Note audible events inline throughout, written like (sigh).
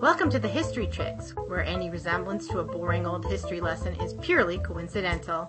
Welcome to the History Chicks, where any resemblance to a boring old history lesson is purely coincidental.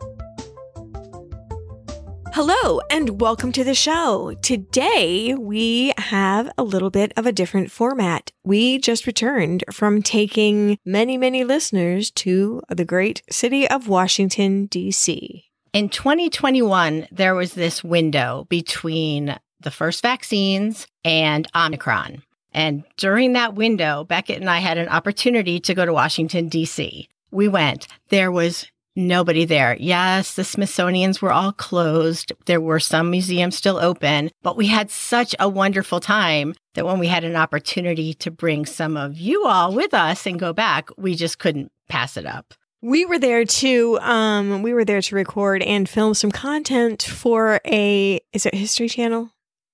Hello, and welcome to the show. Today, we have a little bit of a different format. We just returned from taking many, many listeners to the great city of Washington, D.C. In 2021, there was this window between the first vaccines and Omicron. And during that window, Beckett and I had an opportunity to go to Washington, D.C. We went. There was nobody there. Yes, the Smithsonian's were all closed. There were some museums still open, but we had such a wonderful time that when we had an opportunity to bring some of you all with us and go back, we just couldn't pass it up. We were there to um we were there to record and film some content for a is it History Channel?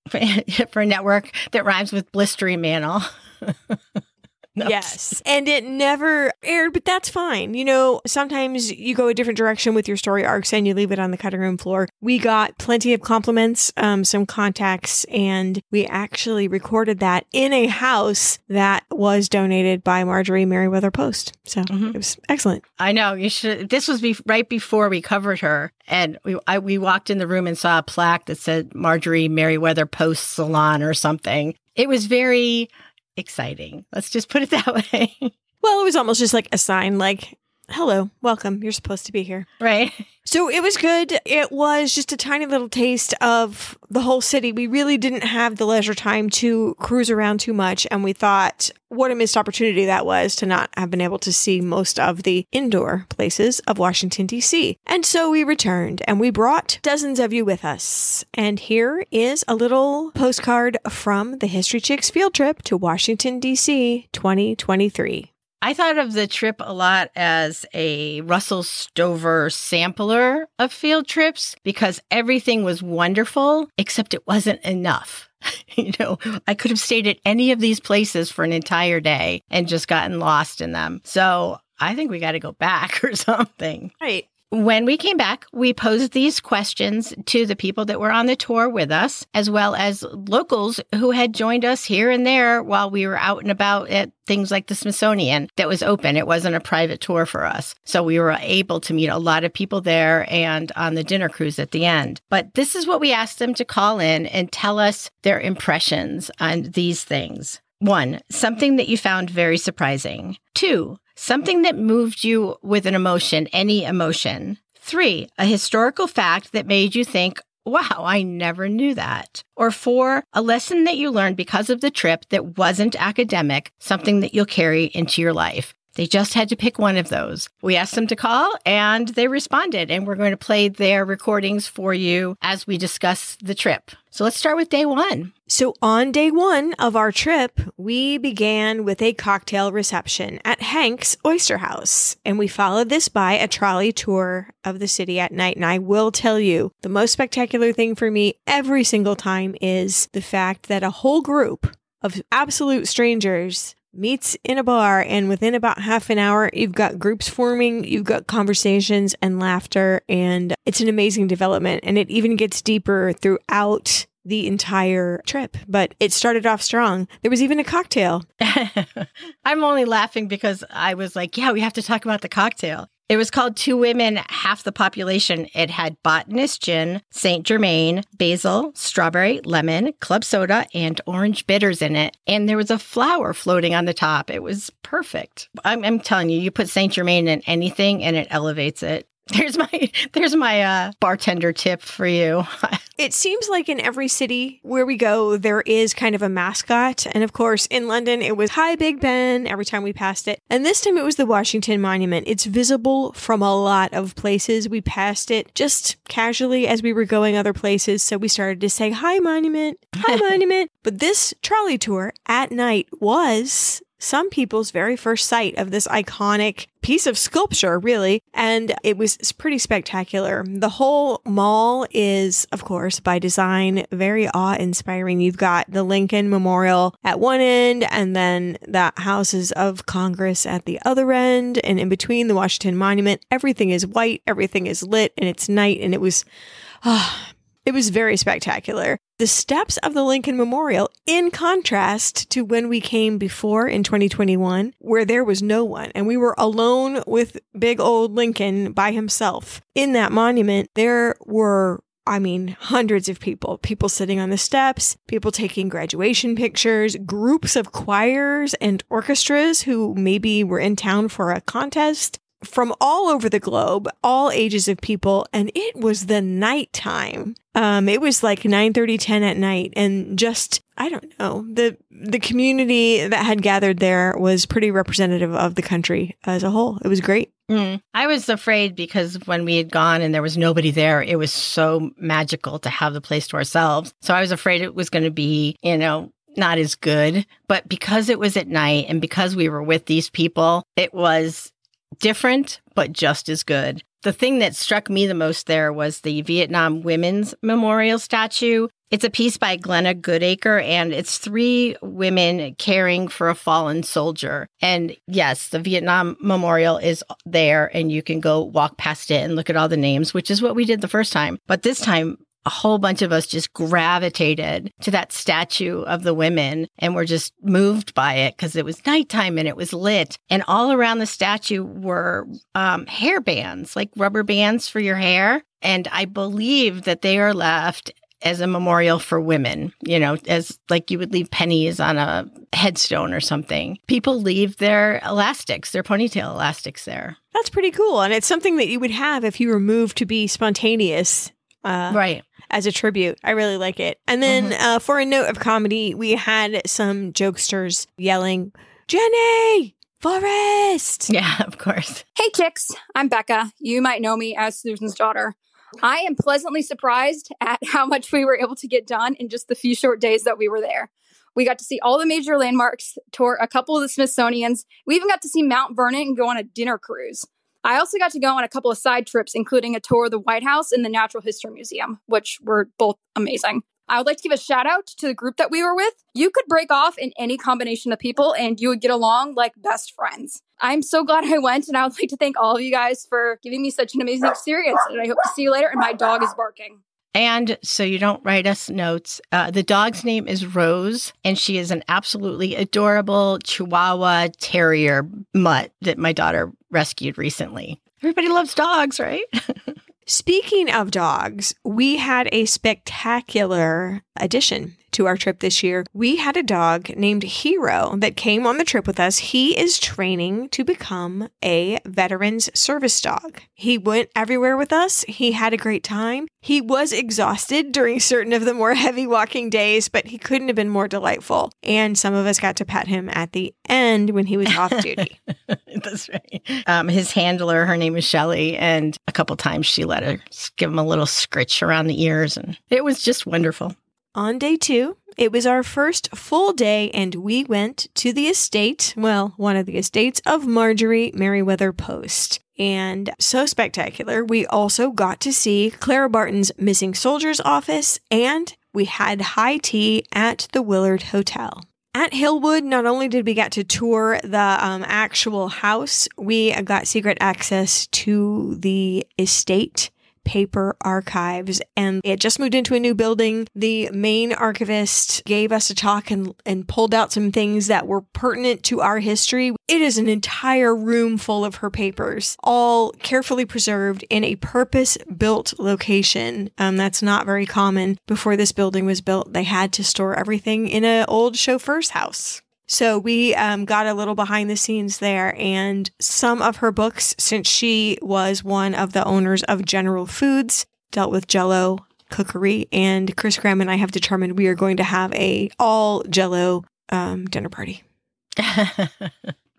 (laughs) for a network that rhymes with blistering mantle. (laughs) (laughs) Yes. And it never aired, but that's fine. You know, sometimes you go a different direction with your story arcs and you leave it on the cutting room floor. We got plenty of compliments, um, some contacts, and we actually recorded that in a house that was donated by Marjorie Merriweather Post. So mm-hmm. it was excellent. I know you should. This was be- right before we covered her, and we I, we walked in the room and saw a plaque that said Marjorie Merriweather Post Salon or something. It was very exciting. Let's just put it that (laughs) way. well, it was almost just like a sign, like, hello, welcome. You're supposed to be here. Right. So it was good. It was just a tiny little taste of the whole city. We really didn't have the leisure time to cruise around too much. And we thought what a missed opportunity that was to not have been able to see most of the indoor places of Washington, D.C. And so we returned and we brought dozens of you with us. And here is a little postcard from the History Chicks field trip to Washington, D.C. 2023. I thought of the trip a lot as a Russell Stover sampler of field trips because everything was wonderful, except it wasn't enough. (laughs) you know, I could have stayed at any of these places for an entire day and just gotten lost in them. So I think we got to go back (laughs) or something. Right. When we came back, we posed these questions to the people that were on the tour with us, as well as locals who had joined us here and there while we were out and about at things like the Smithsonian that was open. It wasn't a private tour for us. So we were able to meet a lot of people there and on the dinner cruise at the end. But this is what we asked them to call in and tell us their impressions on these things. One, something that you found very surprising. Two, something that moved you with an emotion, any emotion. Three, a historical fact that made you think, wow, I never knew that. Or four, a lesson that you learned because of the trip that wasn't academic, something that you'll carry into your life. They just had to pick one of those. We asked them to call and they responded, and we're going to play their recordings for you as we discuss the trip. So let's start with day one. So, on day one of our trip, we began with a cocktail reception at Hank's Oyster House, and we followed this by a trolley tour of the city at night. And I will tell you, the most spectacular thing for me every single time is the fact that a whole group of absolute strangers meets in a bar and within about half an hour you've got groups forming you've got conversations and laughter and it's an amazing development and it even gets deeper throughout the entire trip. But it started off strong. There was even a cocktail. (laughs) I'm only laughing because i was like yeah we have to talk about the cocktail it was called Two Women, Half the Population. It had botanist gin, Saint Germain, basil, strawberry, lemon, club soda, and orange bitters in it. And there was a flower floating on the top. It was perfect. I'm, I'm telling you, you put Saint Germain in anything and it elevates it. There's my (laughs) there's my uh, bartender tip for you. (laughs) it seems like in every city where we go, there is kind of a mascot, and of course, in London, it was Hi Big Ben every time we passed it, and this time it was the Washington Monument. It's visible from a lot of places. We passed it just casually as we were going other places, so we started to say Hi Monument, Hi (laughs) Monument. But this trolley tour at night was some people's very first sight of this iconic piece of sculpture, really. And it was pretty spectacular. The whole mall is, of course, by design, very awe inspiring. You've got the Lincoln Memorial at one end, and then the Houses of Congress at the other end. And in between the Washington Monument, everything is white, everything is lit, and it's night. And it was, oh, it was very spectacular. The steps of the Lincoln Memorial in contrast to when we came before in 2021, where there was no one and we were alone with big old Lincoln by himself. In that monument, there were I mean, hundreds of people, people sitting on the steps, people taking graduation pictures, groups of choirs and orchestras who maybe were in town for a contest from all over the globe, all ages of people, and it was the nighttime. Um, it was like 9 30, 10 at night, and just I don't know the the community that had gathered there was pretty representative of the country as a whole. It was great. Mm. I was afraid because when we had gone and there was nobody there, it was so magical to have the place to ourselves. So I was afraid it was going to be, you know, not as good. But because it was at night and because we were with these people, it was different, but just as good. The thing that struck me the most there was the Vietnam Women's Memorial statue. It's a piece by Glenna Goodacre, and it's three women caring for a fallen soldier. And yes, the Vietnam Memorial is there, and you can go walk past it and look at all the names, which is what we did the first time. But this time, a whole bunch of us just gravitated to that statue of the women and were just moved by it because it was nighttime and it was lit. And all around the statue were um, hair bands, like rubber bands for your hair. And I believe that they are left as a memorial for women, you know, as like you would leave pennies on a headstone or something. People leave their elastics, their ponytail elastics there. That's pretty cool. And it's something that you would have if you were moved to be spontaneous. Uh, right as a tribute. I really like it. And then mm-hmm. uh, for a note of comedy, we had some jokesters yelling, Jenny! Forrest! Yeah, (laughs) of course. Hey, chicks. I'm Becca. You might know me as Susan's daughter. I am pleasantly surprised at (laughs) how much we were able to get done in just the few short days that we were there. We got to see all the major landmarks, tour a couple of the Smithsonian's. We even got to see Mount Vernon and go on a dinner cruise. I also got to go on a couple of side trips, including a tour of the White House and the Natural History Museum, which were both amazing. I would like to give a shout out to the group that we were with. You could break off in any combination of people and you would get along like best friends. I'm so glad I went and I would like to thank all of you guys for giving me such an amazing experience. And I hope to see you later. And my dog is barking. And so you don't write us notes. Uh, the dog's name is Rose, and she is an absolutely adorable Chihuahua Terrier mutt that my daughter rescued recently. Everybody loves dogs, right? (laughs) Speaking of dogs, we had a spectacular addition to our trip this year, we had a dog named Hero that came on the trip with us. He is training to become a veterans service dog. He went everywhere with us. He had a great time. He was exhausted during (laughs) certain of the more heavy walking days, but he couldn't have been more delightful. And some of us got to pet him at the end when he was off (laughs) duty. That's right. Um, his handler, her name is Shelly, and a couple times she let her give him a little scritch around the ears, and it was just wonderful. On day two, it was our first full day, and we went to the estate, well, one of the estates of Marjorie Merriweather Post. And so spectacular, we also got to see Clara Barton's missing soldiers office, and we had high tea at the Willard Hotel. At Hillwood, not only did we get to tour the um, actual house, we got secret access to the estate paper archives and it just moved into a new building. The main archivist gave us a talk and, and pulled out some things that were pertinent to our history. It is an entire room full of her papers, all carefully preserved in a purpose built location. Um, that's not very common. Before this building was built, they had to store everything in an old chauffeur's house. So we um, got a little behind the scenes there, and some of her books, since she was one of the owners of General Foods, dealt with Jello cookery. And Chris Graham and I have determined we are going to have a all Jello um, dinner party. (laughs)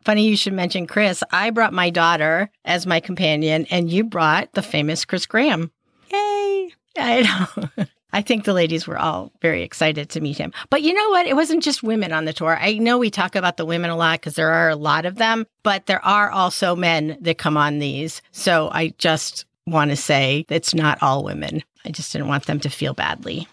Funny you should mention Chris. I brought my daughter as my companion, and you brought the famous Chris Graham. Yay! (laughs) I know. I think the ladies were all very excited to meet him. But you know what? It wasn't just women on the tour. I know we talk about the women a lot because there are a lot of them, but there are also men that come on these. So I just want to say it's not all women. I just didn't want them to feel badly.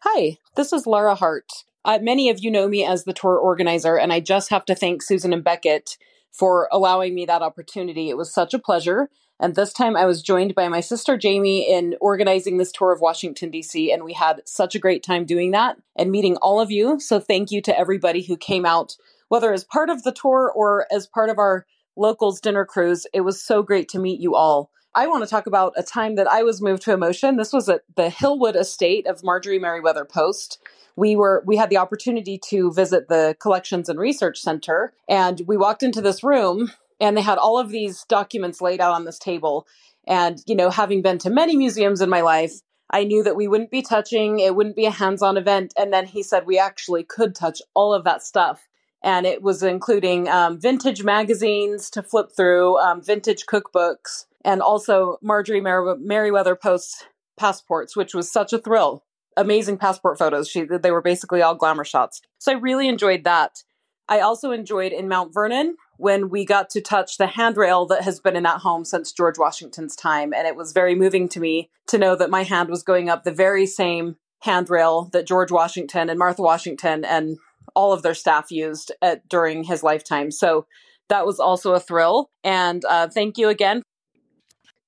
Hi, this is Laura Hart. Uh, many of you know me as the tour organizer, and I just have to thank Susan and Beckett for allowing me that opportunity. It was such a pleasure. And this time I was joined by my sister Jamie in organizing this tour of Washington, D.C. And we had such a great time doing that and meeting all of you. So thank you to everybody who came out, whether as part of the tour or as part of our locals dinner cruise. It was so great to meet you all. I want to talk about a time that I was moved to emotion. This was at the Hillwood estate of Marjorie Merriweather Post. We were we had the opportunity to visit the Collections and Research Center and we walked into this room and they had all of these documents laid out on this table and you know having been to many museums in my life I knew that we wouldn't be touching, it wouldn't be a hands on event. And then he said we actually could touch all of that stuff. And it was including um, vintage magazines to flip through, um, vintage cookbooks, and also Marjorie Mer- Merriweather Post passports, which was such a thrill. Amazing passport photos. She, they were basically all glamour shots. So I really enjoyed that. I also enjoyed in Mount Vernon when we got to touch the handrail that has been in that home since George Washington's time. And it was very moving to me to know that my hand was going up the very same handrail that George Washington and Martha Washington and all of their staff used at, during his lifetime. So that was also a thrill. And uh, thank you again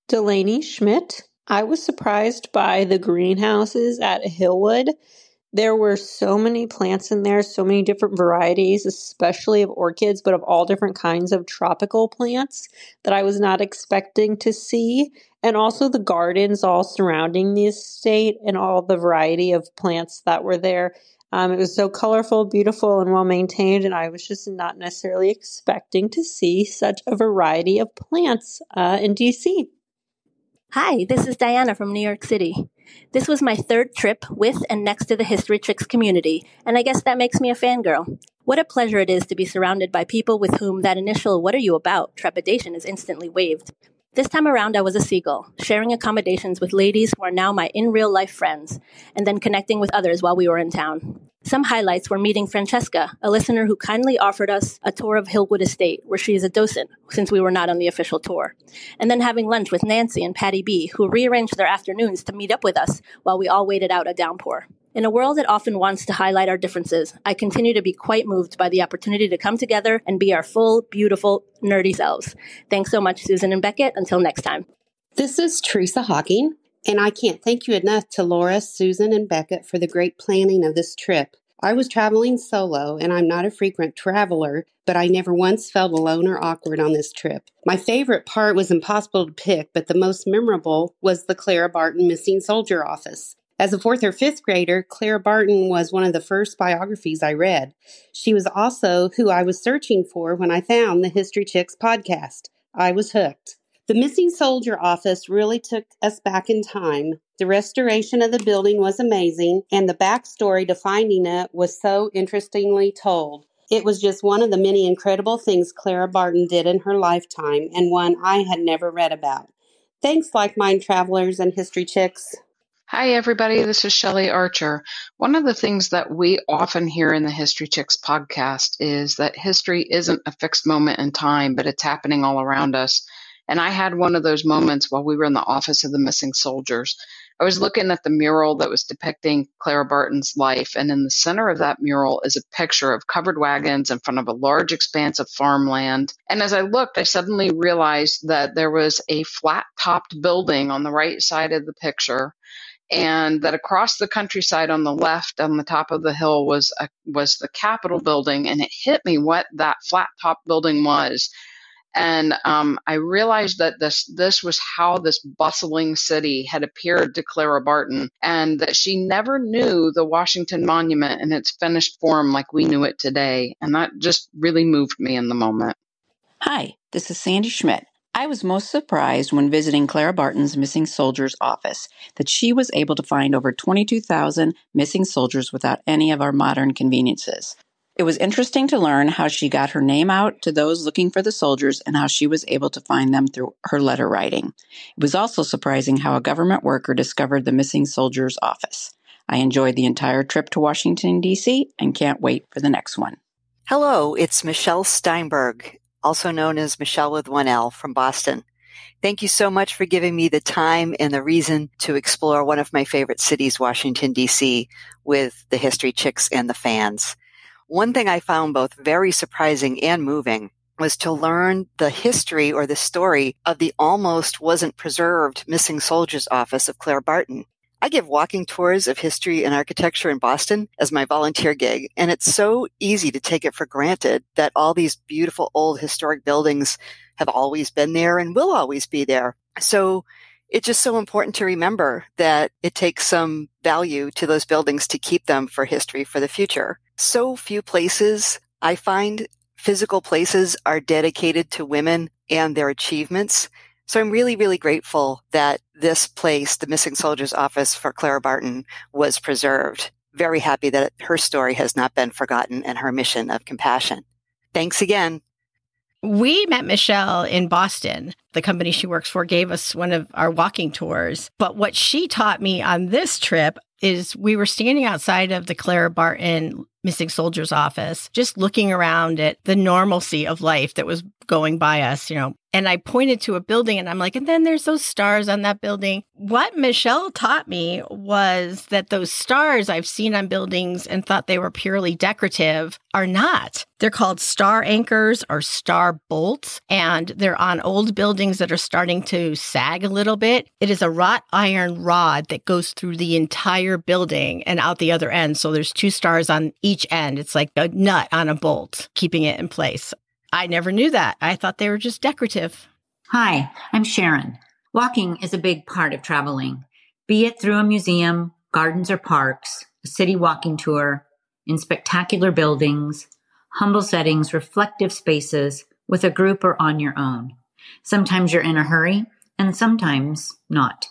Delaney Schmidt. I was surprised by the greenhouses at Hillwood. There were so many plants in there, so many different varieties, especially of orchids, but of all different kinds of tropical plants that I was not expecting to see. And also the gardens all surrounding the estate and all the variety of plants that were there. Um, it was so colorful, beautiful, and well maintained, and I was just not necessarily expecting to see such a variety of plants uh, in DC. Hi, this is Diana from New York City. This was my third trip with and next to the History Chicks community, and I guess that makes me a fangirl. What a pleasure it is to be surrounded by people with whom that initial what are you about trepidation is instantly waived. This time around, I was a seagull, sharing accommodations with ladies who are now my in real life friends, and then connecting with others while we were in town. Some highlights were meeting Francesca, a listener who kindly offered us a tour of Hillwood Estate, where she is a docent, since we were not on the official tour. And then having lunch with Nancy and Patty B, who rearranged their afternoons to meet up with us while we all waited out a downpour. In a world that often wants to highlight our differences, I continue to be quite moved by the opportunity to come together and be our full, beautiful, nerdy selves. Thanks so much, Susan and Beckett. Until next time. This is Teresa Hawking, and I can't thank you enough to Laura, Susan, and Beckett for the great planning of this trip. I was traveling solo, and I'm not a frequent traveler, but I never once felt alone or awkward on this trip. My favorite part was impossible to pick, but the most memorable was the Clara Barton Missing Soldier Office. As a fourth or fifth grader, Clara Barton was one of the first biographies I read. She was also who I was searching for when I found the History Chicks podcast. I was hooked. The missing soldier office really took us back in time. The restoration of the building was amazing, and the backstory to finding it was so interestingly told. It was just one of the many incredible things Clara Barton did in her lifetime, and one I had never read about. Thanks, like mind travelers and history chicks. Hi, everybody. This is Shelley Archer. One of the things that we often hear in the History Chicks podcast is that history isn't a fixed moment in time, but it's happening all around us. And I had one of those moments while we were in the office of the missing soldiers. I was looking at the mural that was depicting Clara Barton's life, and in the center of that mural is a picture of covered wagons in front of a large expanse of farmland. And as I looked, I suddenly realized that there was a flat topped building on the right side of the picture and that across the countryside on the left on the top of the hill was a, was the capitol building and it hit me what that flat top building was and um, I realized that this this was how this bustling city had appeared to Clara Barton, and that she never knew the Washington Monument in its finished form like we knew it today, and that just really moved me in the moment. Hi, this is Sandy Schmidt. I was most surprised when visiting Clara Barton's missing soldiers office that she was able to find over 22,000 missing soldiers without any of our modern conveniences. It was interesting to learn how she got her name out to those looking for the soldiers and how she was able to find them through her letter writing. It was also surprising how a government worker discovered the missing soldiers office. I enjoyed the entire trip to Washington, D.C., and can't wait for the next one. Hello, it's Michelle Steinberg also known as Michelle with one L from Boston. Thank you so much for giving me the time and the reason to explore one of my favorite cities, Washington, D.C., with the history chicks and the fans. One thing I found both very surprising and moving was to learn the history or the story of the almost wasn't preserved missing soldiers office of Claire Barton. I give walking tours of history and architecture in Boston as my volunteer gig, and it's so easy to take it for granted that all these beautiful old historic buildings have always been there and will always be there. So it's just so important to remember that it takes some value to those buildings to keep them for history for the future. So few places I find physical places are dedicated to women and their achievements. So I'm really, really grateful that this place, the Missing Soldiers Office for Clara Barton, was preserved. Very happy that her story has not been forgotten and her mission of compassion. Thanks again. We met Michelle in Boston. The company she works for gave us one of our walking tours. But what she taught me on this trip is we were standing outside of the Clara Barton missing soldiers office, just looking around at the normalcy of life that was going by us, you know. And I pointed to a building and I'm like, and then there's those stars on that building. What Michelle taught me was that those stars I've seen on buildings and thought they were purely decorative are not. They're called star anchors or star bolts, and they're on old buildings that are starting to sag a little bit. It is a wrought iron rod that goes through the entire building and out the other end. So there's two stars on each end. It's like a nut on a bolt, keeping it in place. I never knew that. I thought they were just decorative. Hi, I'm Sharon. Walking is a big part of traveling, be it through a museum, gardens, or parks, a city walking tour, in spectacular buildings, humble settings, reflective spaces, with a group or on your own. Sometimes you're in a hurry, and sometimes not.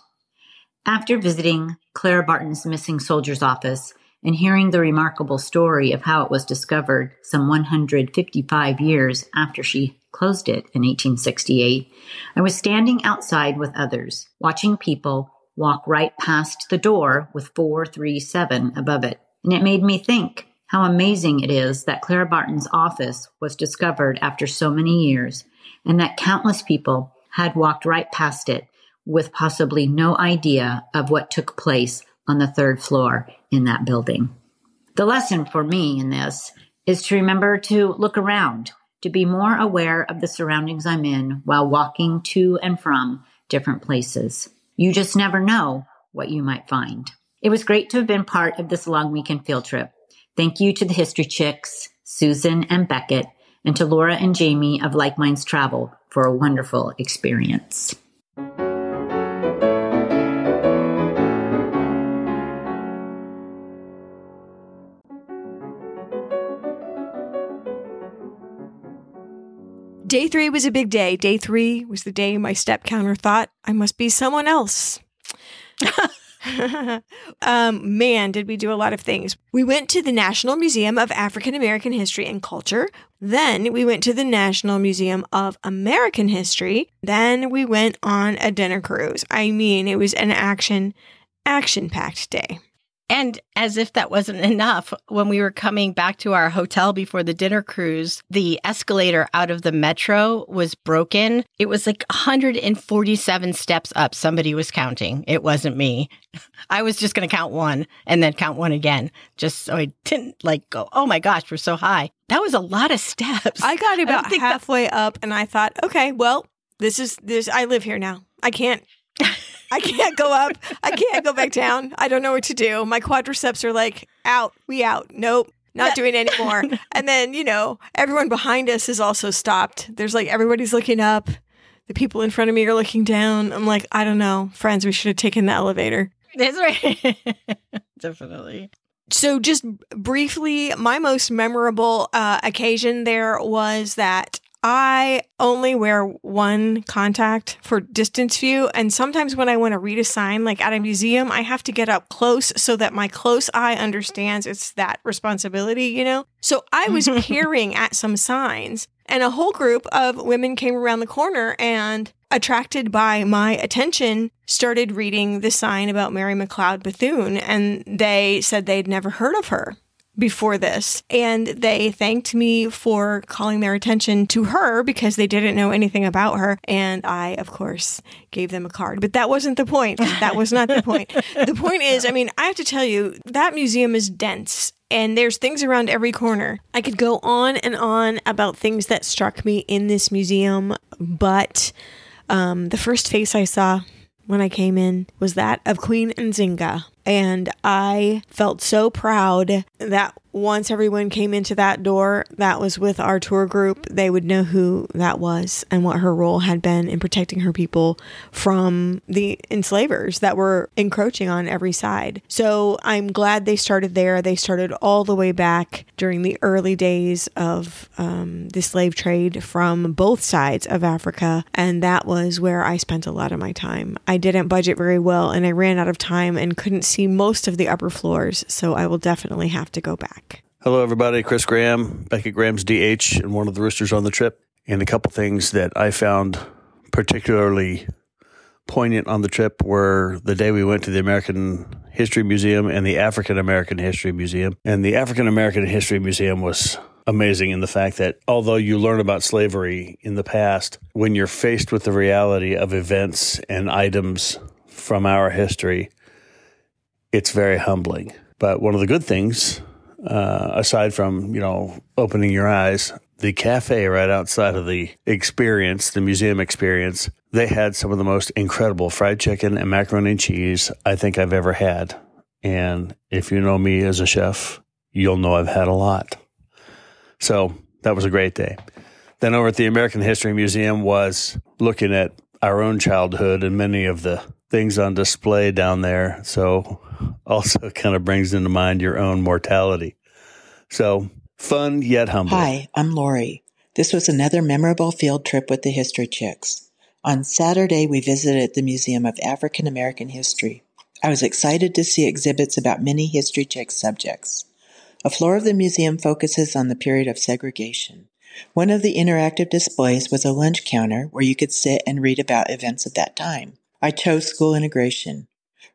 After visiting Clara Barton's missing soldier's office, and hearing the remarkable story of how it was discovered some 155 years after she closed it in 1868, I was standing outside with others, watching people walk right past the door with 437 above it. And it made me think how amazing it is that Clara Barton's office was discovered after so many years, and that countless people had walked right past it with possibly no idea of what took place on the third floor in that building. The lesson for me in this is to remember to look around, to be more aware of the surroundings I'm in while walking to and from different places. You just never know what you might find. It was great to have been part of this long weekend field trip. Thank you to the History Chicks, Susan and Beckett, and to Laura and Jamie of Like Minds Travel for a wonderful experience. Day three was a big day. Day three was the day my step counter thought I must be someone else. (laughs) um, man, did we do a lot of things. We went to the National Museum of African American History and Culture. Then we went to the National Museum of American History. Then we went on a dinner cruise. I mean, it was an action, action packed day. And as if that wasn't enough, when we were coming back to our hotel before the dinner cruise, the escalator out of the metro was broken. It was like 147 steps up. Somebody was counting. It wasn't me. I was just going to count one and then count one again, just so I didn't like go, oh my gosh, we're so high. That was a lot of steps. I got about I halfway that- up and I thought, okay, well, this is this. I live here now. I can't. (laughs) I can't go up. I can't go back down. I don't know what to do. My quadriceps are like out. We out. Nope. Not doing anymore. (laughs) and then, you know, everyone behind us is also stopped. There's like everybody's looking up. The people in front of me are looking down. I'm like, I don't know. Friends, we should have taken the elevator. That's right. (laughs) Definitely. So, just briefly, my most memorable uh, occasion there was that I only wear one contact for distance view. And sometimes when I want to read a sign, like at a museum, I have to get up close so that my close eye understands it's that responsibility, you know? So I was (laughs) peering at some signs, and a whole group of women came around the corner and, attracted by my attention, started reading the sign about Mary McLeod Bethune. And they said they'd never heard of her before this. And they thanked me for calling their attention to her because they didn't know anything about her. And I, of course, gave them a card. But that wasn't the point. That was not the point. (laughs) the point is, I mean, I have to tell you, that museum is dense. and there's things around every corner. I could go on and on about things that struck me in this museum, but um, the first face I saw when I came in was that of Queen Nzinga. And I felt so proud that once everyone came into that door that was with our tour group, they would know who that was and what her role had been in protecting her people from the enslavers that were encroaching on every side. So I'm glad they started there. They started all the way back during the early days of um, the slave trade from both sides of Africa. And that was where I spent a lot of my time. I didn't budget very well and I ran out of time and couldn't see most of the upper floors. So I will definitely have to go back. Hello, everybody. Chris Graham, Beckett Graham's DH, and one of the roosters on the trip. And a couple things that I found particularly poignant on the trip were the day we went to the American History Museum and the African American History Museum. And the African American History Museum was amazing in the fact that although you learn about slavery in the past, when you're faced with the reality of events and items from our history, it's very humbling. But one of the good things uh, aside from you know opening your eyes, the cafe right outside of the experience, the museum experience, they had some of the most incredible fried chicken and macaroni and cheese I think I've ever had. And if you know me as a chef, you'll know I've had a lot. So that was a great day. Then over at the American History Museum was looking at our own childhood and many of the things on display down there. So also (laughs) kind of brings into mind your own mortality. So fun yet humble. Hi, I'm Lori. This was another memorable field trip with the History Chicks. On Saturday, we visited the Museum of African American History. I was excited to see exhibits about many History Chicks subjects. A floor of the museum focuses on the period of segregation. One of the interactive displays was a lunch counter where you could sit and read about events of that time. I chose school integration.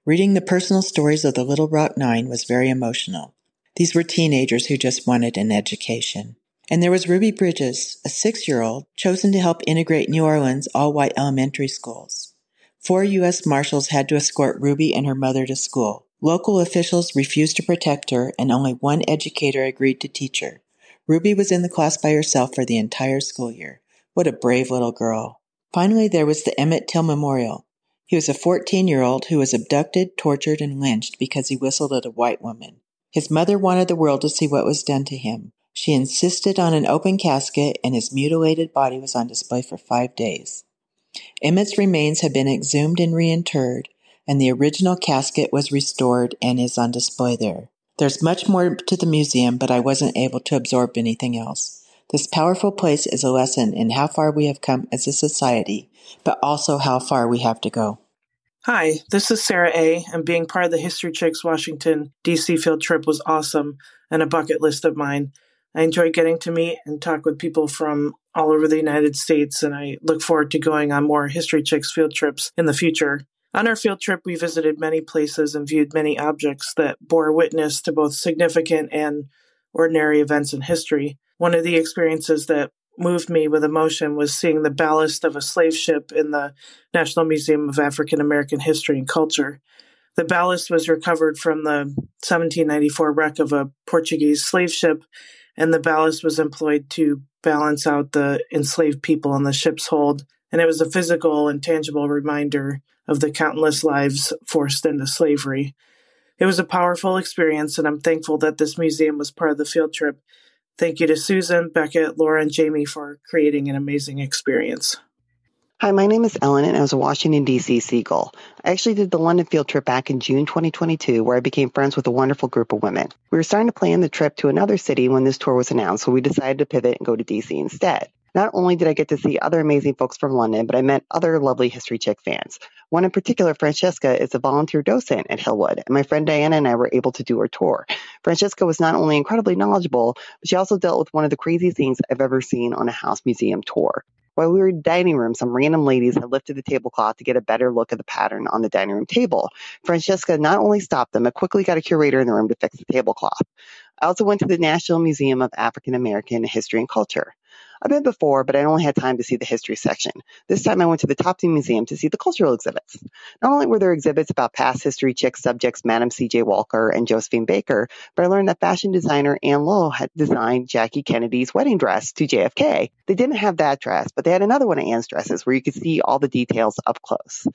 Reading the personal stories of the Little Rock Nine was very emotional. These were teenagers who just wanted an education. And there was Ruby Bridges, a six year old, chosen to help integrate New Orleans all white elementary schools. Four U.S. Marshals had to escort Ruby and her mother to school. Local officials refused to protect her, and only one educator agreed to teach her. Ruby was in the class by herself for the entire school year. What a brave little girl. Finally, there was the Emmett Till Memorial. He was a 14 year old who was abducted, tortured, and lynched because he whistled at a white woman. His mother wanted the world to see what was done to him. She insisted on an open casket, and his mutilated body was on display for five days. Emmett's remains have been exhumed and reinterred, and the original casket was restored and is on display there. There's much more to the museum, but I wasn't able to absorb anything else. This powerful place is a lesson in how far we have come as a society, but also how far we have to go. Hi, this is Sarah A., and being part of the History Chicks Washington, D.C. field trip was awesome and a bucket list of mine. I enjoyed getting to meet and talk with people from all over the United States, and I look forward to going on more History Chicks field trips in the future. On our field trip, we visited many places and viewed many objects that bore witness to both significant and ordinary events in history. One of the experiences that moved me with emotion was seeing the ballast of a slave ship in the National Museum of African American History and Culture. The ballast was recovered from the 1794 wreck of a Portuguese slave ship, and the ballast was employed to balance out the enslaved people on the ship's hold. And it was a physical and tangible reminder of the countless lives forced into slavery. It was a powerful experience, and I'm thankful that this museum was part of the field trip Thank you to Susan, Beckett, Laura, and Jamie for creating an amazing experience. Hi, my name is Ellen, and I was a Washington, D.C. Seagull. I actually did the London field trip back in June 2022, where I became friends with a wonderful group of women. We were starting to plan the trip to another city when this tour was announced, so we decided to pivot and go to D.C. instead. Not only did I get to see other amazing folks from London, but I met other lovely History Chick fans. One in particular, Francesca, is a volunteer docent at Hillwood, and my friend Diana and I were able to do her tour. Francesca was not only incredibly knowledgeable, but she also dealt with one of the craziest things I've ever seen on a house museum tour. While we were in the dining room, some random ladies had lifted the tablecloth to get a better look at the pattern on the dining room table. Francesca not only stopped them, but quickly got a curator in the room to fix the tablecloth. I also went to the National Museum of African American History and Culture. I've been before, but I only had time to see the history section. This time I went to the Topsy Museum to see the cultural exhibits. Not only were there exhibits about past history chick subjects Madam C.J. Walker and Josephine Baker, but I learned that fashion designer Ann Lowe had designed Jackie Kennedy's wedding dress to JFK. They didn't have that dress, but they had another one of Ann's dresses where you could see all the details up close.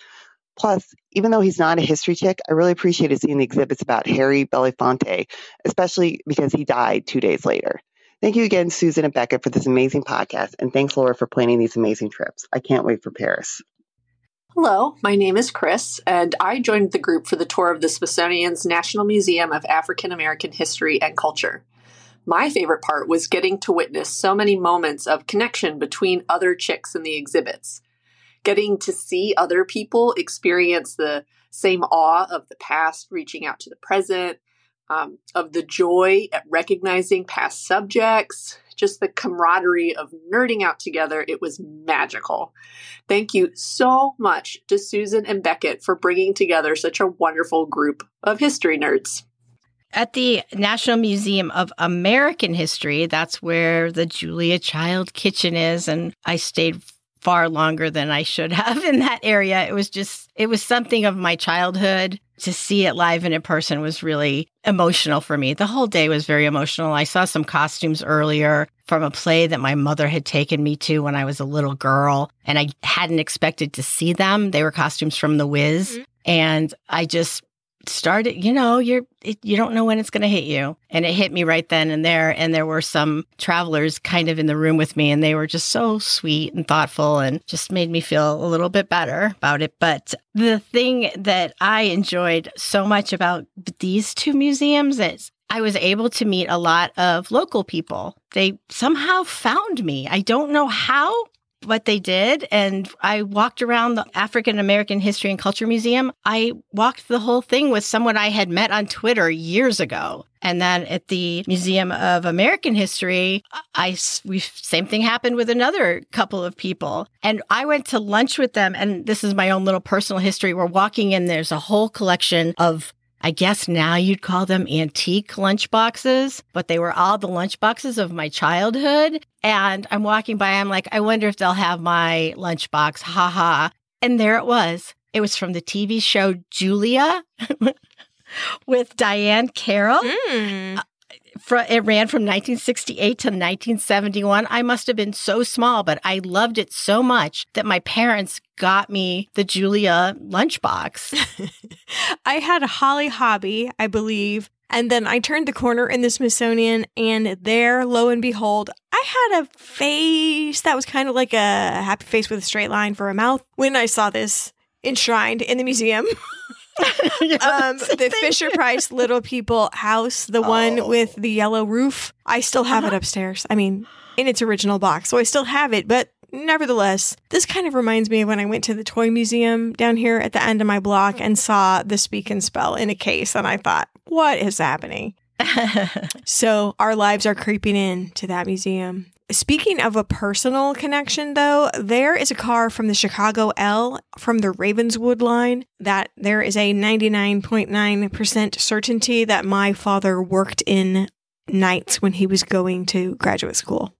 Plus, even though he's not a history chick, I really appreciated seeing the exhibits about Harry Belafonte, especially because he died two days later. Thank you again, Susan and Becca, for this amazing podcast, and thanks, Laura, for planning these amazing trips. I can't wait for Paris. Hello, my name is Chris, and I joined the group for the tour of the Smithsonian's National Museum of African American History and Culture. My favorite part was getting to witness so many moments of connection between other chicks in the exhibits. Getting to see other people experience the same awe of the past reaching out to the present, um, of the joy at recognizing past subjects, just the camaraderie of nerding out together. It was magical. Thank you so much to Susan and Beckett for bringing together such a wonderful group of history nerds. At the National Museum of American History, that's where the Julia Child Kitchen is. And I stayed far longer than I should have (laughs) in that area. It was just, it was something of my childhood. To see it live and in person was really emotional for me. The whole day was very emotional. I saw some costumes earlier from a play that my mother had taken me to when I was a little girl, and I hadn't expected to see them. They were costumes from The Wiz. Mm-hmm. And I just started, you know, you're it, you don't know when it's going to hit you, and it hit me right then and there. And there were some travelers kind of in the room with me, and they were just so sweet and thoughtful, and just made me feel a little bit better about it. But the thing that I enjoyed so much about these two museums is I was able to meet a lot of local people. They somehow found me. I don't know how, what they did. And I walked around the African American History and Culture Museum. I walked the whole thing with someone I had met on Twitter years ago. And then at the Museum of American History, I we same thing happened with another couple of people. And I went to lunch with them and this is my own little personal history. We're walking in there's a whole collection of I guess now you'd call them antique lunchboxes, but they were all the lunchboxes of my childhood. And I'm walking by, I'm like, I wonder if they'll have my lunchbox. Ha ha. And there it was. It was from the TV show Julia (laughs) with Diane Carroll. Mm it ran from 1968 to 1971. I must have been so small, but I loved it so much that my parents got me the Julia lunchbox. (laughs) I had a Holly Hobbie, I believe. And then I turned the corner in the Smithsonian, and there, lo and behold, I had a face that was kind of like a happy face with a straight line for a mouth when I saw this enshrined in the museum. (laughs) (laughs) um, the Fisher Price Little People house, the oh. one with the yellow roof. I still have uh-huh. it upstairs. I mean, in its original box. So I still have it, but nevertheless, this kind of reminds me of when I went to the toy museum down here at the end of my block and saw the speak and spell in a case. And I thought, what is happening? (laughs) so our lives are creeping in to that museum. Speaking of a personal connection, though, there is a car from the Chicago L from the Ravenswood line that there is a 99.9% certainty that my father worked in nights when he was going to graduate school.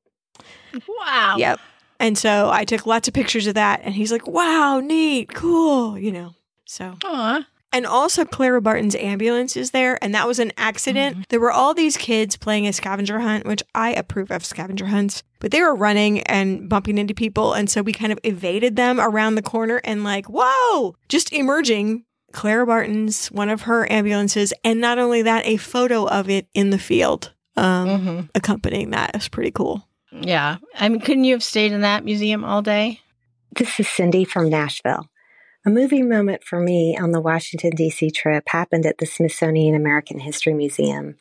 Wow. Yep. And so I took lots of pictures of that, and he's like, wow, neat, cool, you know. So. Aww. And also, Clara Barton's ambulance is there, and that was an accident. Mm-hmm. There were all these kids playing a scavenger hunt, which I approve of scavenger hunts, but they were running and bumping into people. And so we kind of evaded them around the corner and, like, whoa, just emerging. Clara Barton's, one of her ambulances, and not only that, a photo of it in the field um, mm-hmm. accompanying that is pretty cool. Yeah. I mean, couldn't you have stayed in that museum all day? This is Cindy from Nashville. A moving moment for me on the Washington, D.C. trip happened at the Smithsonian American History Museum.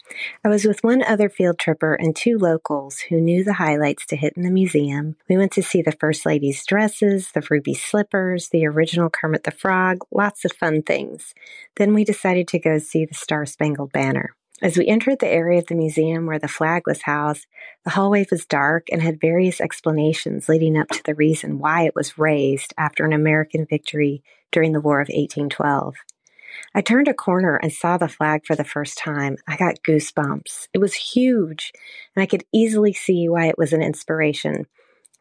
I was with one other field tripper and two locals who knew the highlights to hit in the museum. We went to see the First Lady's dresses, the Ruby slippers, the original Kermit the Frog, lots of fun things. Then we decided to go see the Star Spangled Banner. As we entered the area of the museum where the flag was housed, the hallway was dark and had various explanations leading up to the reason why it was raised after an American victory during the War of 1812. I turned a corner and saw the flag for the first time. I got goosebumps. It was huge, and I could easily see why it was an inspiration.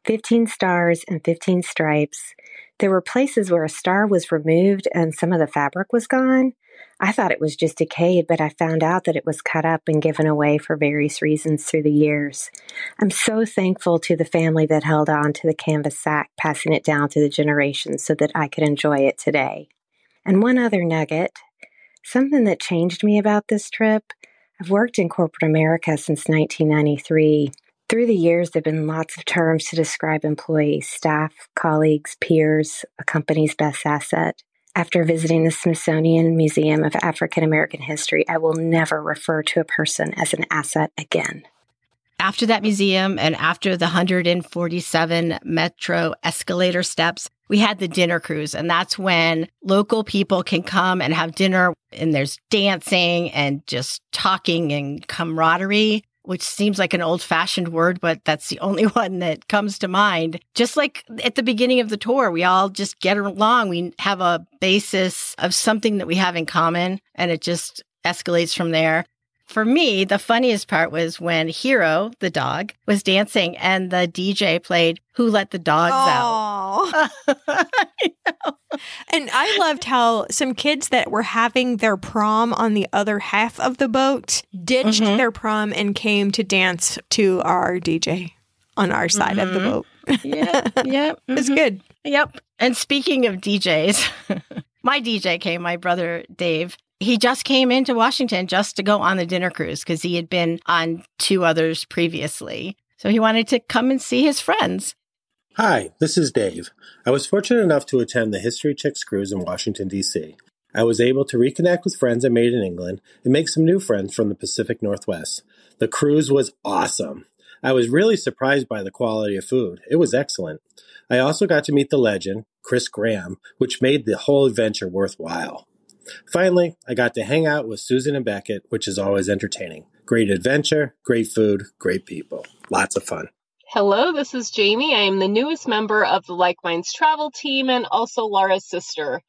15 stars and 15 stripes. There were places where a star was removed and some of the fabric was gone. I thought it was just decayed, but I found out that it was cut up and given away for various reasons through the years. I'm so thankful to the family that held on to the canvas sack, passing it down through the generations so that I could enjoy it today. And one other nugget something that changed me about this trip I've worked in corporate America since 1993. Through the years, there have been lots of terms to describe employees, staff, colleagues, peers, a company's best asset. After visiting the Smithsonian Museum of African American History, I will never refer to a person as an asset again. After that museum and after the 147 metro escalator steps, we had the dinner cruise. And that's when local people can come and have dinner and there's dancing and just talking and camaraderie which seems like an old fashioned word, but that's the (laughs) only one that comes to mind. Just like at the beginning of the tour, we all just get along. We have a basis of something that we have in common, and it just escalates from there. For me, the funniest part was when Hero, the dog, was dancing and the DJ played Who Let the Dogs Out. (laughs) (laughs) and I loved how some kids that were having their prom on the other half of the boat ditched Mm-hmm. their prom and came to dance to our DJ on our side of the Mhm. boat. yeah, yeah. (laughs) It's good. Yep. And speaking of DJs, my DJ came, my brother Dave. He just came into Washington just to go on the dinner cruise because he had been on two others previously. So he wanted to come and see his friends. Hi, this is Dave. I was fortunate enough to attend the History Chicks cruise in Washington, D.C. I was able to reconnect with friends I made in England and make some new friends from the Pacific Northwest. The cruise was awesome. I was really surprised by the quality of food. It was excellent. I also got to meet the legend, Chris Graham, which made the whole adventure worthwhile. Finally, I got to hang out with Susan and Beckett, which is always entertaining. Great adventure, great food, great people. Lots of fun. Hello, this is Jamie. I am the newest member of the Like Minds travel team and also Laura's sister.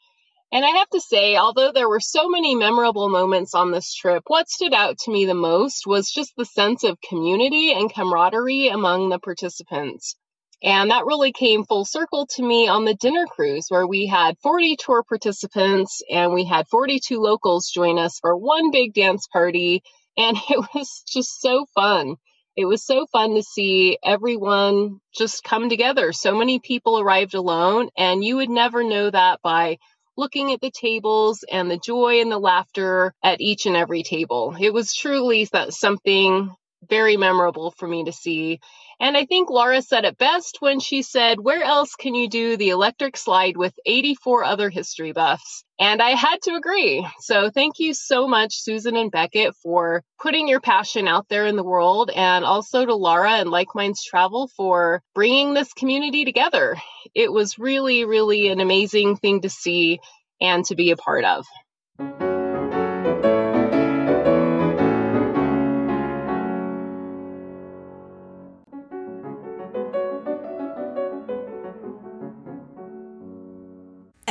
And I have to say, although there were so many memorable moments on this trip, what stood out to me the most was just the sense of community and camaraderie among the participants. And that really came full circle to me on the dinner cruise, where we had 40 tour participants and we had 42 locals join us for one big dance party. And (laughs) it was just so fun. It was so fun to see everyone just come together. So many people arrived alone, and you would never know that by looking at the tables and the joy and the laughter at each and every table. It was truly something very memorable for me to see. And I think Laura said it best when she said, Where else can you do the electric slide with 84 other history buffs? And I had to agree. So thank you so much, Susan and Beckett, for putting your passion out there in the world, and also to Laura and Like Minds Travel for bringing this community together. It was really, really an amazing thing to see and to be a part of.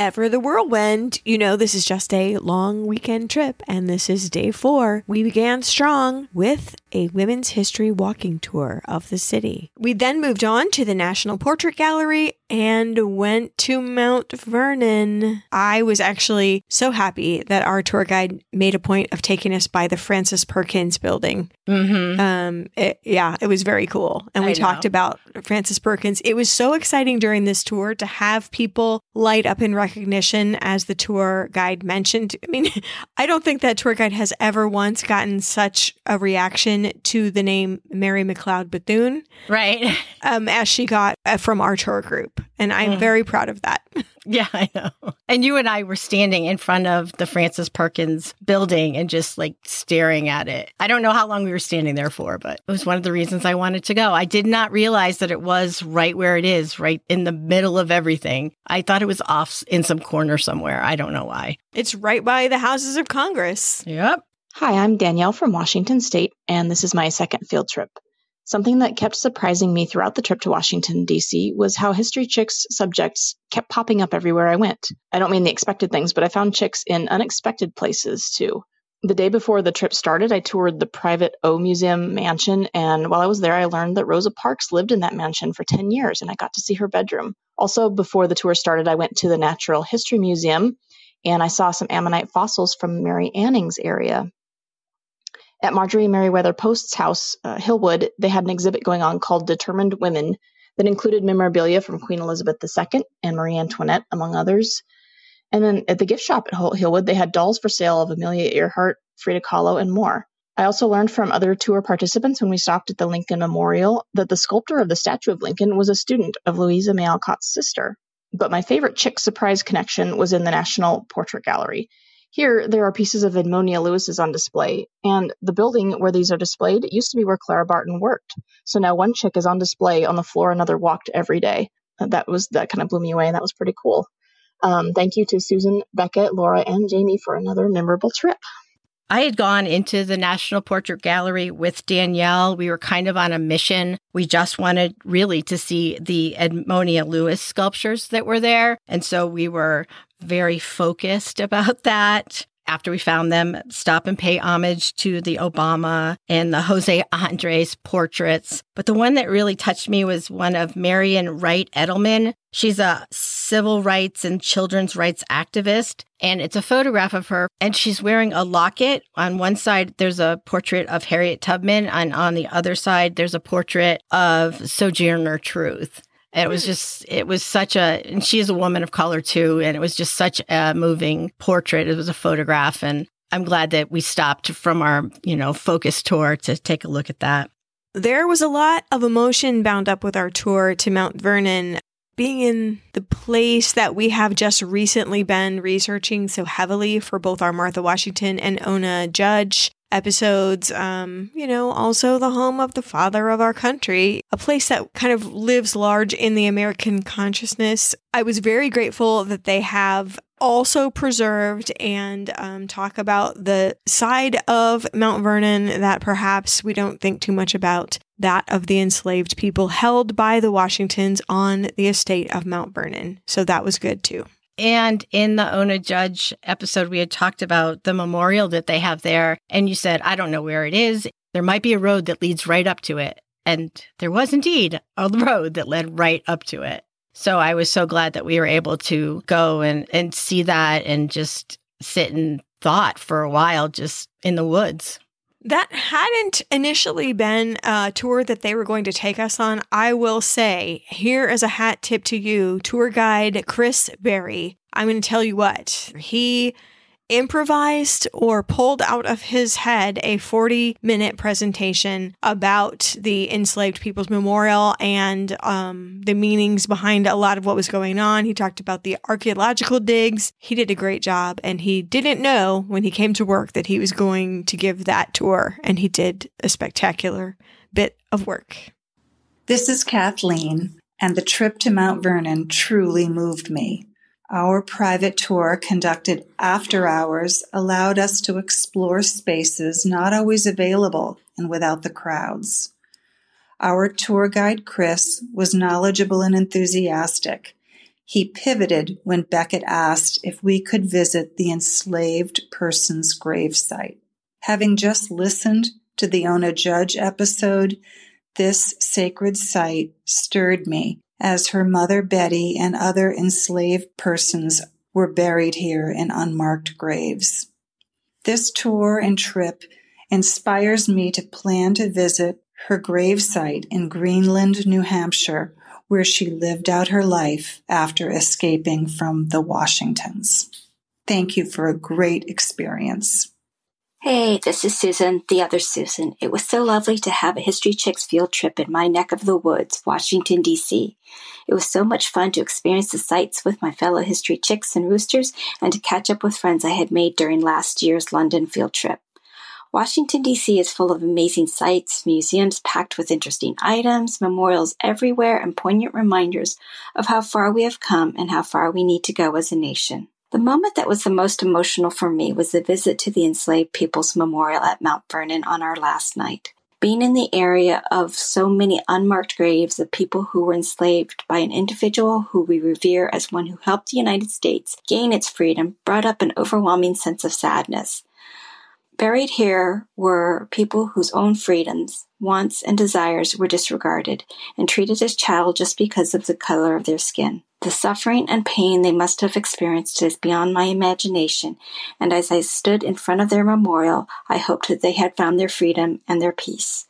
Ever the whirlwind, you know, this is just a long weekend trip, and this is day four. We began strong with a women's history walking tour of the city. We then moved on to the National Portrait Gallery and went to Mount Vernon. I was actually so happy that our tour guide made a point of taking us by the Frances Perkins building. Mm-hmm. Um, it, yeah, it was very cool. And we I talked know. about Frances Perkins. It was so exciting during this tour to have people light up in recognition, as the tour guide mentioned. I mean, (laughs) I don't think that tour guide has ever once gotten such a reaction to the name Mary McLeod Bethune, right? (laughs) Um, as she got uh, from our tour group, and I'm Mm. very proud of that. (laughs) Yeah, I know. And you and I were standing in front of the Frances Perkins building and just like staring at it. I don't know how long we were standing there for, but it was one of the reasons I wanted to go. I did not realize that it was right where it is, right in the middle of everything. I thought it was off in some corner somewhere. I don't know why. It's right by the Houses of Congress. Yep. Hi, I'm Danielle from Washington State, and this is my second field trip. Something that kept surprising me throughout the trip to Washington, D.C. was how History Chicks subjects kept popping up everywhere I went. I don't mean the expected things, but I found chicks in unexpected places too. The day before the trip started, I toured the private O Museum mansion, and while I was there, I learned that Rosa Parks lived in that mansion for 10 years, and I got to see her bedroom. Also, before the tour started, I went to the Natural History Museum and I saw some ammonite fossils from Mary Anning's area. At Marjorie Merriweather Post's house, uh, Hillwood, they had an exhibit going on called Determined Women that included memorabilia from Queen Elizabeth II and Marie Antoinette, among others. And then at the gift shop at Hillwood, they had dolls for sale of Amelia Earhart, Frida Kahlo, and more. I also learned from other tour participants when we stopped at the Lincoln Memorial that the sculptor of the statue of Lincoln was a student of Louisa May Alcott's sister. But my favorite chick surprise connection was in the National Portrait Gallery. Here, there are pieces of Edmonia Lewis's on display, and the building where these are displayed used to be where Clara Barton worked. So now one chick is on display on the floor another walked every day. That was that kind of blew me away, and that was pretty cool. Um, thank you to Susan, Beckett, Laura, and Jamie for another memorable trip. I had gone into the National Portrait Gallery with Danielle. We were kind of on a mission. We just wanted really to see the Edmonia Lewis sculptures that were there. And so we were very focused about that after we found them, stop and pay homage to the Obama and the Jose Andres portraits. But the one that really touched me was one of Marian Wright Edelman. She's a civil rights and children's rights activist. And it's a photograph of her, and she's wearing a locket. On one side, there's a portrait of Harriet Tubman, and on the other side, there's a portrait of Sojourner Truth. It was just, it was such a, and she is a woman of color too. And it was just such a moving portrait. It was a photograph. And I'm glad that we stopped from our, you know, focus tour to take a look at that. There was a lot of emotion bound up with our tour to Mount Vernon. Being in the place that we have just recently been researching so heavily for both our Martha Washington and Ona Judge episodes. Um, you know, also the home of the father of our country, a place that kind of lives large in the American consciousness. I was very grateful that they have also preserved and um, talk about the side of Mount Vernon that perhaps we don't think too much about that of the enslaved people held by the Washingtons on the estate of Mount Vernon. So that was good too. And in the Ona Judge episode, we had talked about the memorial that they have there. And you said, I don't know where it is. There might be a road that leads right up to it. And there was indeed a (laughs) road that led right up to it. So I was so glad that we were able to go and, and see that and just sit and thought for a while just in the woods. That hadn't initially been a tour that they were going to take us on. I will say, here is a hat tip to you, tour guide Chris Berry. I'm going to tell you what, he improvised or pulled out of his head a 40 minute presentation about the enslaved people's memorial and um, the meanings behind a lot of what was going on. He talked about the archaeological digs. He did a great job and he didn't know when he came to work that he was going to give that tour and he did a spectacular bit of work. This is Kathleen and the trip to Mount Vernon truly moved me. Our private tour conducted after hours allowed us to explore spaces not always available and without the crowds. Our tour guide, Chris, was knowledgeable and enthusiastic. He pivoted when Beckett asked if we could visit the enslaved person's gravesite. Having just listened to the Ona Judge episode, this sacred site stirred me as her mother Betty and other enslaved persons were buried here in unmarked graves. This tour and trip inspires me to plan to visit her gravesite in Greenland, New Hampshire, where she lived out her life after escaping from the Washingtons. Thank you for a great experience. Hey, this is Susan, the other Susan. It was so lovely to have a History Chicks field trip in my neck of the woods, Washington, D.C. It was so much fun to experience the sights with my fellow History Chicks and Roosters and to catch up with friends I had made during last year's London field trip. Washington, D.C. is full of amazing sights, museums packed with interesting items, memorials everywhere, and poignant reminders of how far we have come and how far we need to go as a nation. The moment that was the most emotional for me was the visit to the Enslaved People's Memorial at Mount Vernon on our last night. Being in the area of so many unmarked graves of people who were enslaved by an individual who we revere as one who helped the United States gain its freedom brought up an overwhelming sense of sadness. Buried here were people whose own freedoms, wants, and desires were disregarded and treated as chattel just because of the color of their skin. The suffering and pain they must have experienced is beyond my imagination, and as I stood in front of their memorial, I hoped that they had found their freedom and their peace.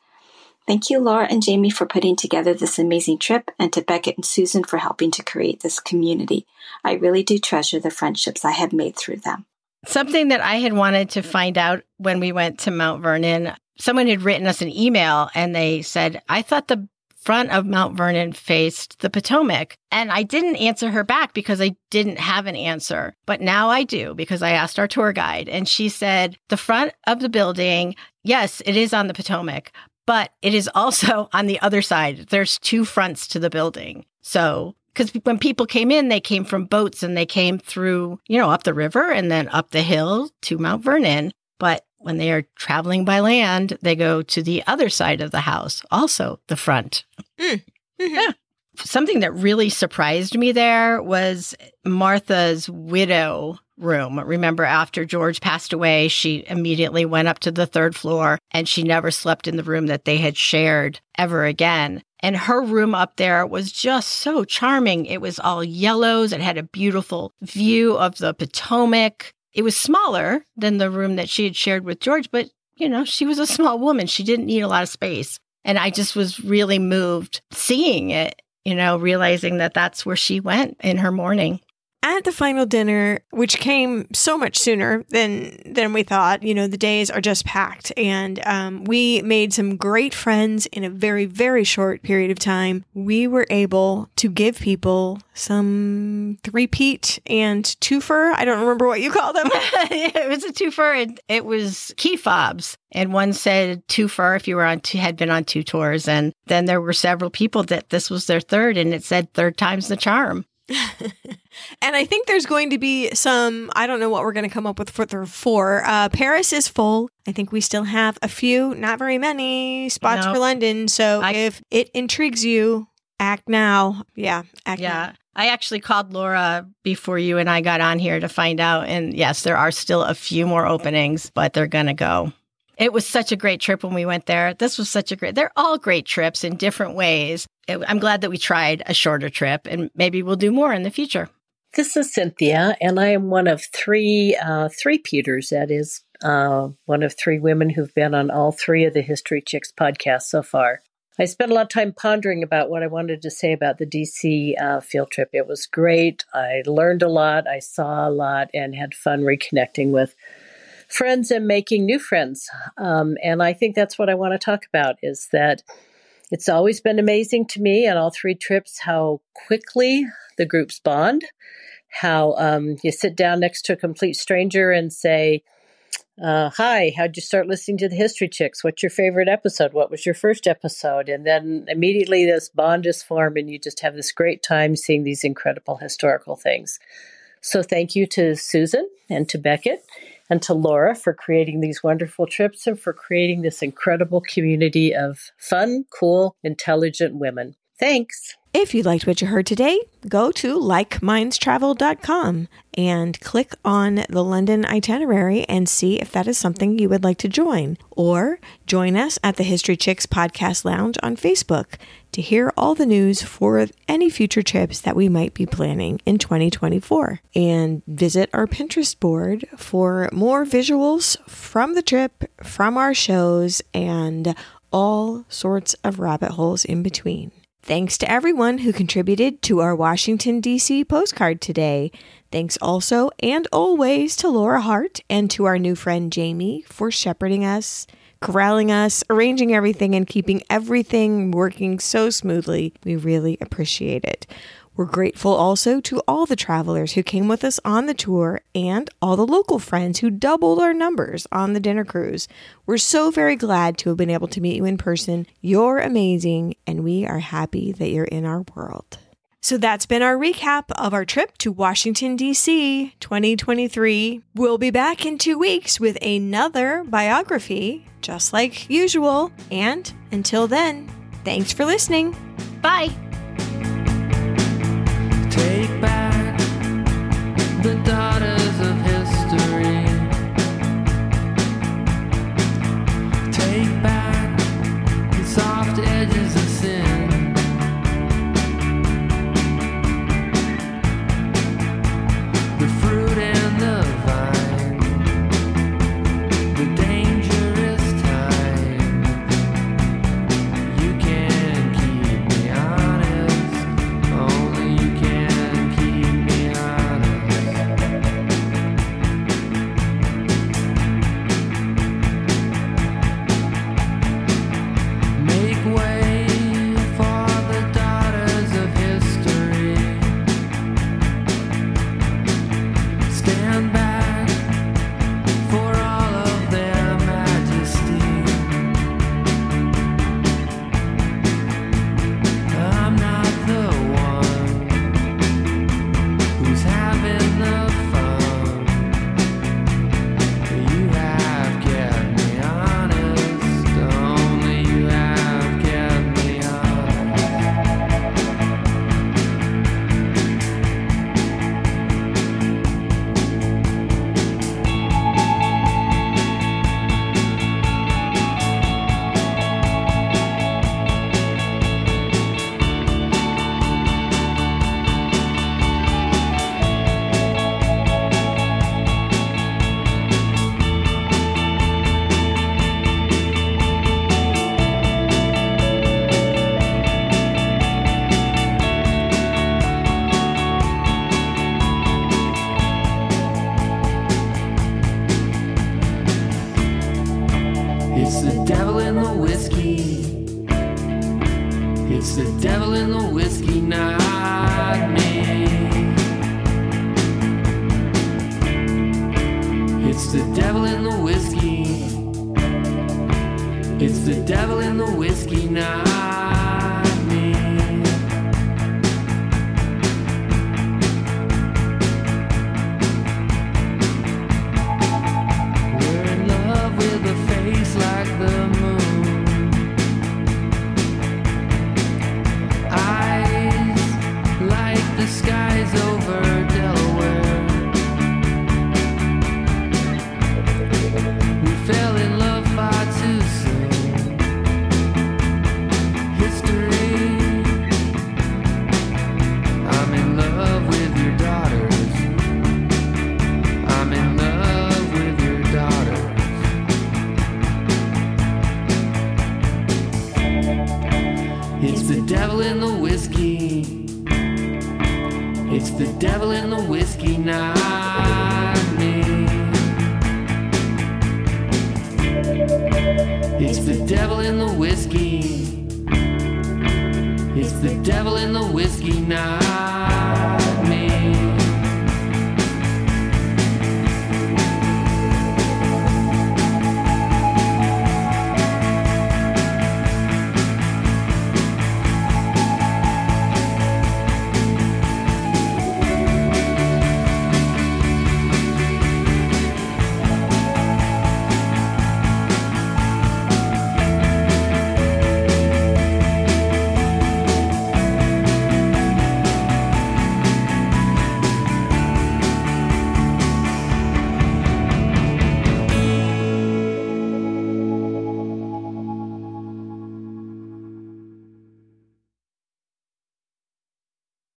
Thank you, Laura and Jamie, for putting together this amazing trip, and to Beckett and Susan for helping to create this community. I really do treasure the friendships I have made through them. Something that I had wanted to find out when we went to Mount Vernon, someone had written us an email and they said, I thought the front of Mount Vernon faced the Potomac. And I didn't answer her back because I didn't have an answer. But now I do because I asked our tour guide and she said, the front of the building, yes, it is on the Potomac, but it is also (laughs) on the other side. There's two fronts to the building. So because when people came in, they came from boats and they came through, you know, up the river and then up the hill to Mount Vernon. But when they are traveling by land, they go to the other side of the house, also the front. Mm. Mm-hmm. Yeah. Something that really surprised me there was Martha's widow room. Remember, after George passed away, she immediately went up to the third floor and she never slept in the room that they had shared ever again. And her room up there was just so charming. It was all yellows. It had a beautiful view of the Potomac. It was smaller than the room that she had shared with George, but you know, she was a (laughs) small woman. She didn't need a lot of space. And I just was really moved seeing it, you know, realizing that that's where she went in her mourning at the final dinner, which came so much sooner than than we thought, you know, the days are just packed, and um, we made some great friends in a very very short period of time. We were able to give people some three-peat and twofer. I don't remember what you call them. (laughs) it was a twofer, and it was key fobs. And one said twofer if you were on two, had been on two tours, and then there were several people that this was their third, and it said third time's the charm. (laughs) and I think there's going to be some, I don't know what we're going to come up with for the four. Uh, Paris is full. I think we still have a few, not very many spots for London. So I, if it intrigues you, act now. Yeah. Act yeah. Now. I actually called Laura before you and I got on here to find out. And yes, there are still a few more openings, but they're going to go. It was such a great trip when we went there. This was such a great, they're all great trips in different ways. I'm glad that we tried a shorter trip and maybe we'll do more in the future. This is Cynthia, and I am one of three, uh, three Peters, that is, uh, one of three women who've been on all three of the History Chicks podcasts so far. I spent a lot of time pondering about what I wanted to say about the DC uh, field trip. It was great. I learned a lot, I saw a lot, and had fun reconnecting with friends and making new friends. Um, and I think that's what I want to talk about is that it's always been amazing to me on all three trips how quickly the groups bond, how um, you sit down next to a complete stranger and say, uh, hi, how'd you start listening to the History Chicks? What's your favorite episode? What was your first episode? And then immediately this bond is formed, and you just have this great time seeing these incredible historical things. So, thank you to Susan and to Beckett and to Laura for creating these wonderful trips and for creating this incredible community of fun, cool, intelligent women. Thanks. If you liked what you heard today, go to likemindstravel.com and click on the London itinerary and see if that is something you would like to join. Or join us at the History Chicks Podcast Lounge on Facebook to hear all the news for any future trips that we might be planning in 2024. And visit our Pinterest board for more visuals from the trip, from our shows, and all sorts of rabbit holes in between. Thanks to everyone who contributed to our Washington, D.C. postcard today. Thanks also and always to Laura Hart and to our new friend Jamie for shepherding us, corralling us, arranging everything, and keeping everything working so smoothly. We really appreciate it. We're grateful also to all the travelers who came with us on the tour and all the local friends who doubled our numbers on the dinner cruise. We're so very glad to have been able to meet you in person. You're amazing, and we are happy that you're in our world. So that's been our recap of our trip to Washington, D.C. 2023. We'll be back in two weeks with another biography, just like usual. And until then, thanks for listening. Bye.